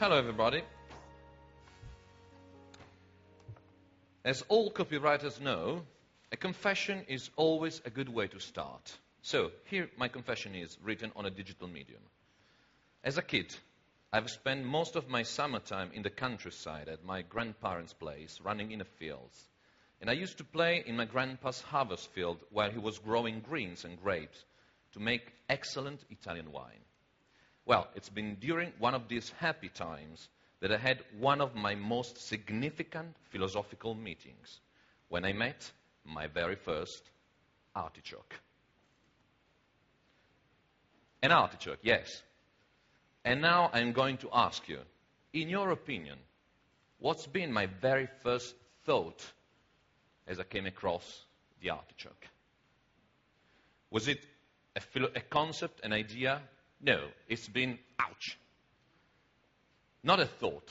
Hello, everybody. As all copywriters know, a confession is always a good way to start. So, here my confession is written on a digital medium. As a kid, I've spent most of my summertime in the countryside at my grandparents' place, running in the fields. And I used to play in my grandpa's harvest field where he was growing greens and grapes to make excellent Italian wine. Well, it's been during one of these happy times that I had one of my most significant philosophical meetings when I met my very first artichoke. An artichoke, yes. And now I'm going to ask you, in your opinion, what's been my very first thought as I came across the artichoke? Was it a, philo- a concept, an idea? No, it's been ouch. Not a thought.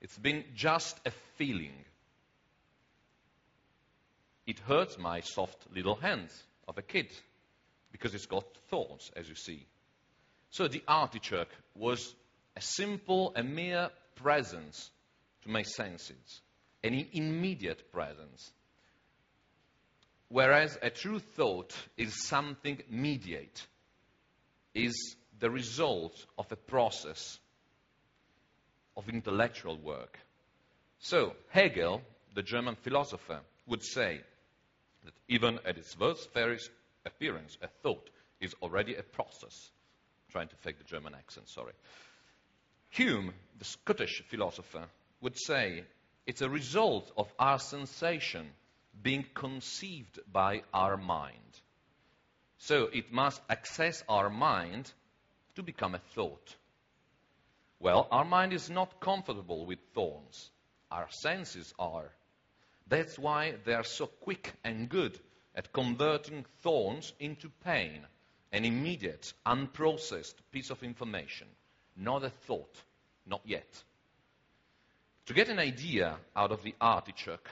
It's been just a feeling. It hurts my soft little hands of a kid because it's got thorns, as you see. So the artichoke was a simple, a mere presence to my senses, an immediate presence. Whereas a true thought is something mediate, is the result of a process of intellectual work. So, Hegel, the German philosopher, would say that even at its most fairest appearance, a thought is already a process. I'm trying to fake the German accent, sorry. Hume, the Scottish philosopher, would say it's a result of our sensation being conceived by our mind. So it must access our mind to become a thought. Well, our mind is not comfortable with thorns. Our senses are. That's why they are so quick and good at converting thorns into pain, an immediate, unprocessed piece of information, not a thought, not yet. To get an idea out of the artichoke,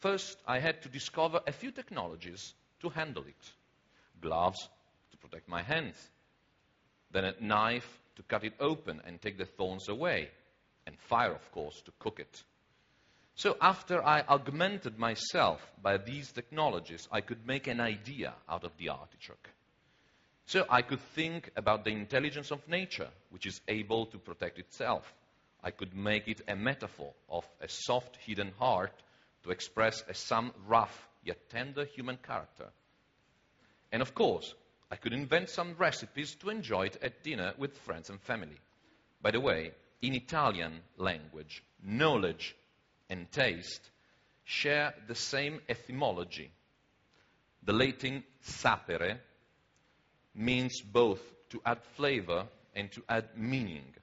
first I had to discover a few technologies to handle it gloves to protect my hands, then a knife to cut it open and take the thorns away, and fire, of course, to cook it. So after I augmented myself by these technologies, I could make an idea out of the artichoke. So I could think about the intelligence of nature, which is able to protect itself. I could make it a metaphor of a soft hidden heart to express a some rough yet tender human character. And of course, I could invent some recipes to enjoy it at dinner with friends and family. By the way, in Italian language, knowledge and taste share the same etymology. The Latin sapere means both to add flavor and to add meaning.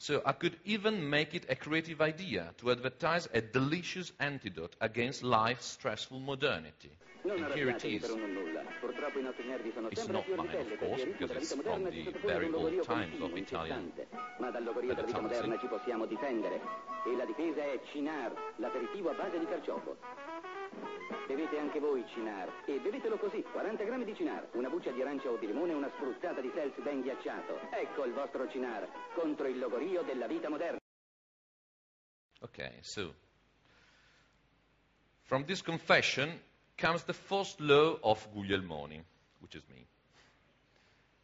So I could even make it a creative idea to advertise a delicious antidote against life's stressful modernity. And here it is. It's not mine, of course, because it's from the very old times of Italian Ma dall'ogoria della vita moderna ci possiamo difendere. E la difesa è Cynar, l'aperitivo a base di carciofo. Bevete anche voi Cinar e bevetelo così, 40 grammi di Cinar, una buccia di arancia o di limone e una spruzzata di seltz ben ghiacciato. Ecco il vostro Cinar, contro il logorio della vita moderna. Okay, so from this confession comes the first law of Guglielmoni, which is me.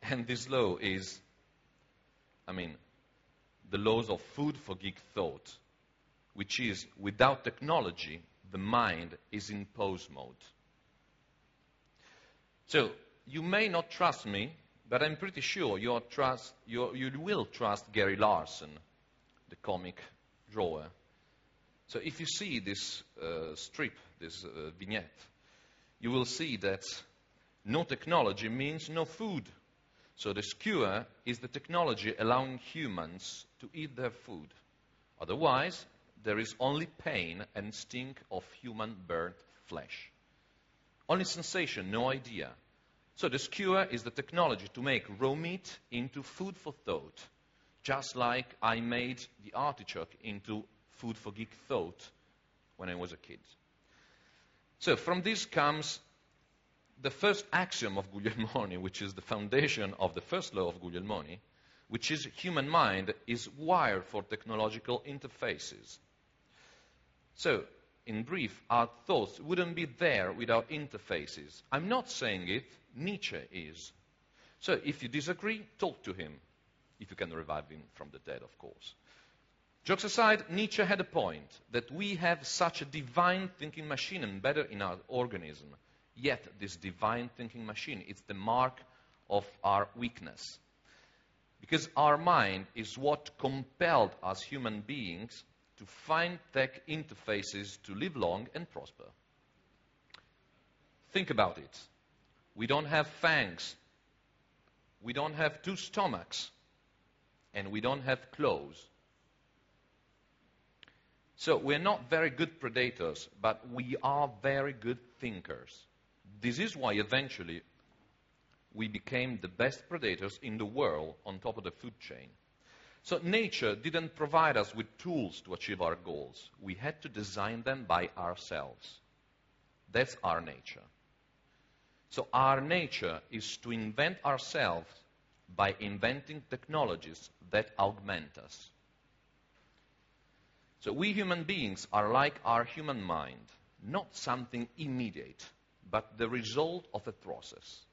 And this law is, I mean, the laws of food for geek thought, which is without technology, the mind is in pause mode. So, you may not trust me, but I'm pretty sure you trust, you you will trust Gary Larson, the comic drawer. So, if you see this uh, strip, this uh, vignette, you will see that no technology means no food. So, the skewer is the technology allowing humans to eat their food. Otherwise, there is only pain and stink of human burnt flesh. Only sensation, no idea. So the skewer is the technology to make raw meat into food for thought, just like I made the artichoke into food for geek thought when I was a kid. So from this comes the first axiom of Guglielmoni, which is the foundation of the first law of Guglielmoni, which is human mind is wired for technological interfaces. So, in brief, our thoughts wouldn't be there without interfaces. I'm not saying it, Nietzsche is. So, if you disagree, talk to him, if you can revive him from the dead, of course. Jokes aside, Nietzsche had a point that we have such a divine thinking machine embedded in our organism. Yet, this divine thinking machine is the mark of our weakness. Because our mind is what compelled us human beings to find tech interfaces to live long and prosper. Think about it. We don't have fangs. We don't have two stomachs. And we don't have claws. So we're not very good predators, but we are very good thinkers. This is why eventually we became the best predators in the world on top of the food chain. So nature didn't provide us with tools to achieve our goals. We had to design them by ourselves. That's our nature. So our nature is to invent ourselves by inventing technologies that augment us. So we human beings are like our human mind, not something immediate, but the result of a process.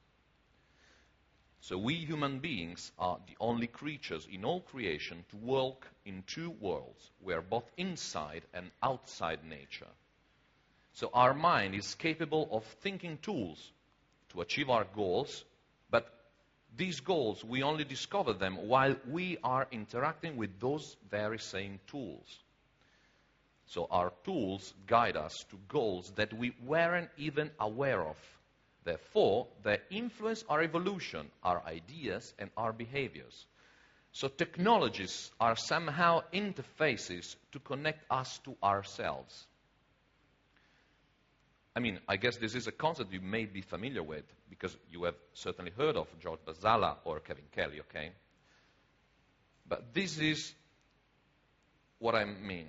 So we human beings are the only creatures in all creation to walk in two worlds. We are both inside and outside nature. So our mind is capable of thinking tools to achieve our goals, but these goals, we only discover them while we are interacting with those very same tools. So our tools guide us to goals that we weren't even aware of Therefore, they influence our evolution, our ideas, and our behaviors. So technologies are somehow interfaces to connect us to ourselves. I mean, I guess this is a concept you may be familiar with because you have certainly heard of George Basalla or Kevin Kelly, okay? But this is what I mean.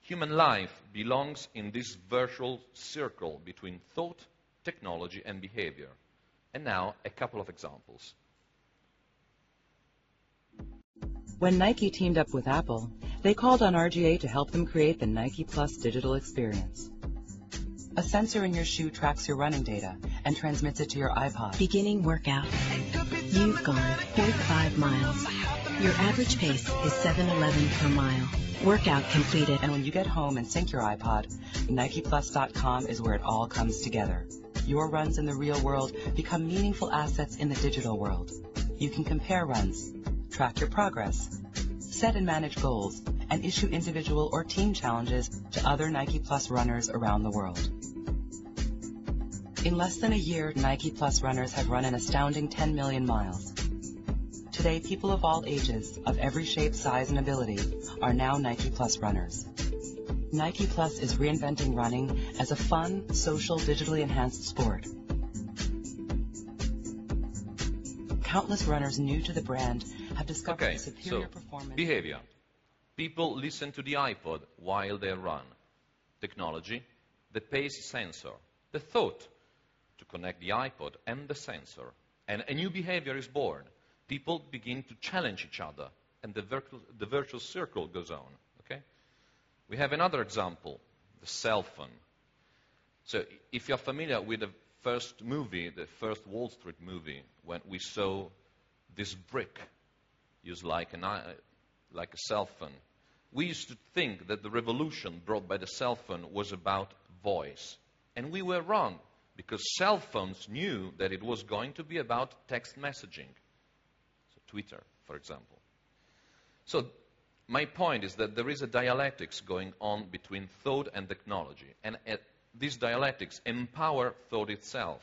Human life belongs in this virtual circle between thought technology, and behavior. And now, a couple of examples. When Nike teamed up with Apple, they called on RGA to help them create the Nike Plus digital experience. A sensor in your shoe tracks your running data and transmits it to your iPod. Beginning workout. You've gone 0.5 miles. Your average pace is 7.11 per mile. Workout completed. And when you get home and sync your iPod, NikePlus.com is where it all comes together your runs in the real world become meaningful assets in the digital world. You can compare runs, track your progress, set and manage goals, and issue individual or team challenges to other Nike Plus runners around the world. In less than a year, Nike Plus runners have run an astounding 10 million miles. Today, people of all ages, of every shape, size, and ability, are now Nike Plus runners. Nike Plus is reinventing running as a fun, social, digitally enhanced sport. Countless runners new to the brand have discovered okay, superior so performance. Behavior. People listen to the iPod while they run. Technology, the pace sensor. The thought to connect the iPod and the sensor. And a new behavior is born. People begin to challenge each other, and the, virtual, the virtual circle goes on. We have another example, the cell phone. So if you're familiar with the first movie, the first Wall Street movie, when we saw this brick used like, an, uh, like a cell phone, we used to think that the revolution brought by the cell phone was about voice. And we were wrong, because cell phones knew that it was going to be about text messaging. So Twitter, for example. So my point is that there is a dialectics going on between thought and technology, and uh, these dialectics empower thought itself.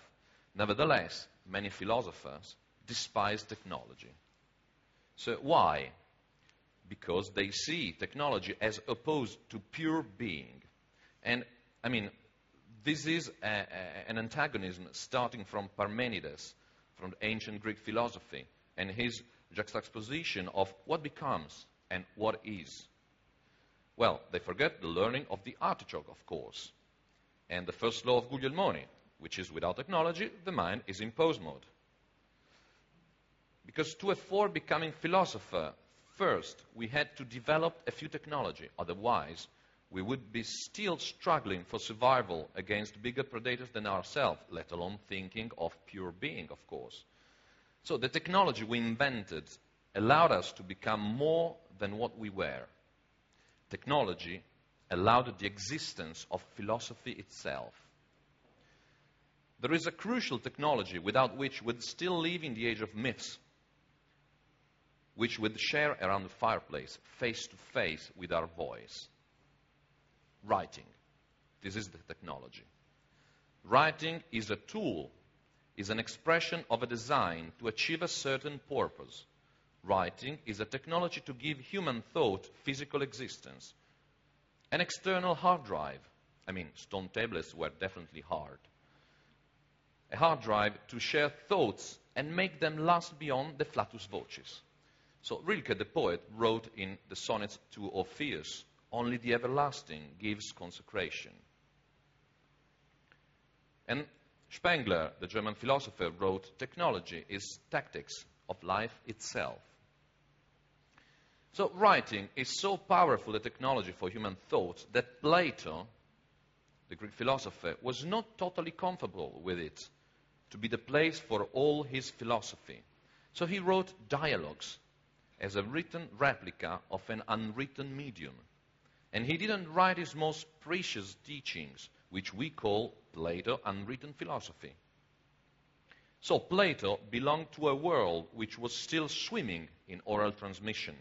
Nevertheless, many philosophers despise technology. So why? Because they see technology as opposed to pure being. And, I mean, this is a, a, an antagonism starting from Parmenides, from ancient Greek philosophy, and his juxtaposition of what becomes and what is? Well, they forget the learning of the artichoke, of course, and the first law of Guglielmoni, which is without technology, the mind is in pose mode. Because to afford becoming philosopher, first we had to develop a few technology. Otherwise, we would be still struggling for survival against bigger predators than ourselves, let alone thinking of pure being, of course. So the technology we invented allowed us to become more than what we were. Technology allowed the existence of philosophy itself. There is a crucial technology without which we'd still live in the age of myths, which we'd share around the fireplace, face to face with our voice. Writing. This is the technology. Writing is a tool, is an expression of a design to achieve a certain purpose. Writing is a technology to give human thought physical existence. An external hard drive. I mean, stone tablets were definitely hard. A hard drive to share thoughts and make them last beyond the flatus vocis. So Rilke, the poet, wrote in the sonnets to Orpheus, only the everlasting gives consecration. And Spengler, the German philosopher, wrote, Technology is tactics of life itself. So, writing is so powerful a technology for human thought that Plato, the Greek philosopher, was not totally comfortable with it to be the place for all his philosophy. So, he wrote dialogues as a written replica of an unwritten medium. And he didn't write his most precious teachings, which we call Plato unwritten philosophy. So Plato belonged to a world which was still swimming in oral transmission.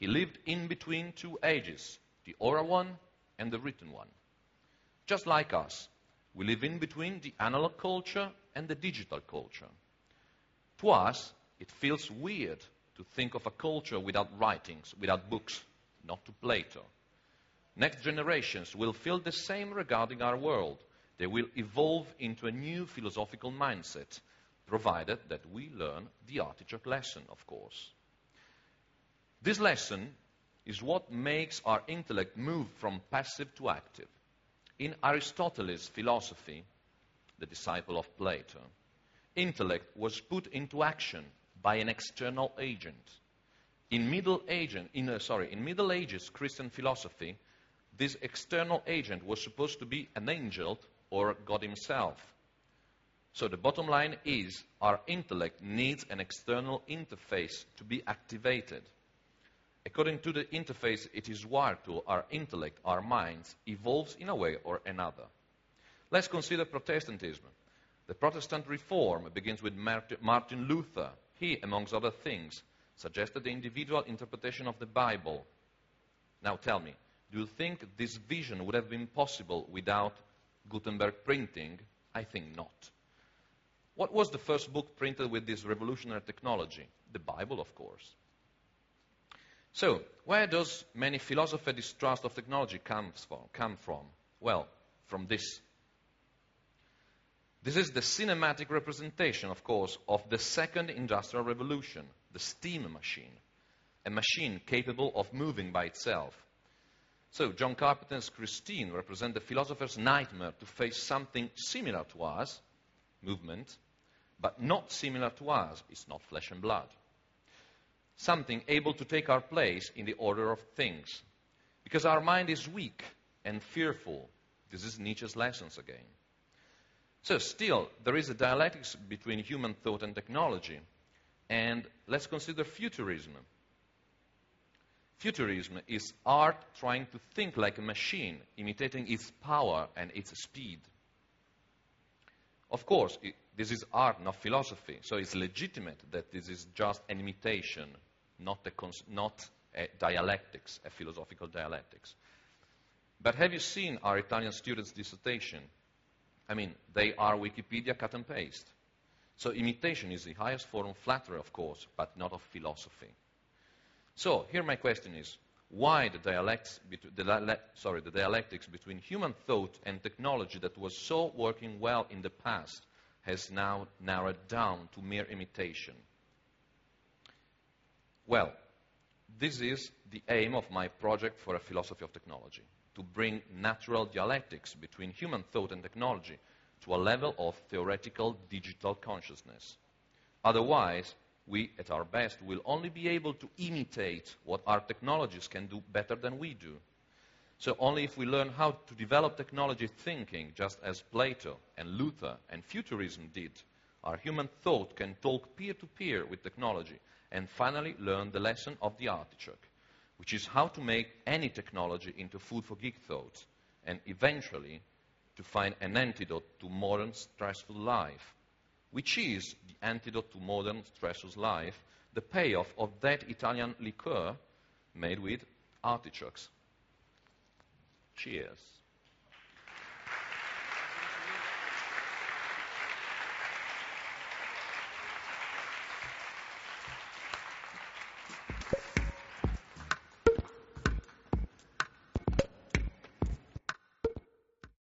He lived in between two ages, the oral one and the written one. Just like us, we live in between the analog culture and the digital culture. To us, it feels weird to think of a culture without writings, without books, not to Plato. Next generations will feel the same regarding our world. They will evolve into a new philosophical mindset, provided that we learn the artichoke lesson, of course. This lesson is what makes our intellect move from passive to active. In Aristotle's philosophy, the disciple of Plato, intellect was put into action by an external agent. In Middle, Agent, in, uh, sorry, in Middle Ages Christian philosophy, this external agent was supposed to be an angel or God Himself. So the bottom line is our intellect needs an external interface to be activated. According to the interface it is wired to, our intellect, our minds, evolves in a way or another. Let's consider Protestantism. The Protestant reform begins with Martin Luther. He, amongst other things, suggested the individual interpretation of the Bible. Now tell me, do you think this vision would have been possible without Gutenberg printing? I think not. What was the first book printed with this revolutionary technology? The Bible, of course. So, where does many philosopher distrust of technology come from? Well, from this. This is the cinematic representation, of course, of the second industrial revolution, the steam machine, a machine capable of moving by itself. So, John Carpenter's Christine represents the philosopher's nightmare to face something similar to us, movement, but not similar to us, it's not flesh and blood something able to take our place in the order of things. Because our mind is weak and fearful. This is Nietzsche's lessons again. So, still, there is a dialectics between human thought and technology. And let's consider futurism. Futurism is art trying to think like a machine, imitating its power and its speed. Of course, it, this is art, not philosophy, so it's legitimate that this is just an imitation not cons- not a dialectics, a philosophical dialectics. But have you seen our Italian students' dissertation? I mean, they are Wikipedia cut and paste. So imitation is the highest form of flattery, of course, but not of philosophy. So here my question is, why the, dialects, the, sorry, the dialectics between human thought and technology that was so working well in the past has now narrowed down to mere imitation? Well, this is the aim of my project for a philosophy of technology to bring natural dialectics between human thought and technology to a level of theoretical digital consciousness. Otherwise, we, at our best, will only be able to imitate what our technologies can do better than we do. So only if we learn how to develop technology thinking, just as Plato and Luther and futurism did, our human thought can talk peer-to-peer -peer with technology and finally learn the lesson of the artichoke, which is how to make any technology into food for geek thought and eventually to find an antidote to modern stressful life, which is the antidote to modern stressful life, the payoff of that Italian liqueur made with artichokes. Cheers.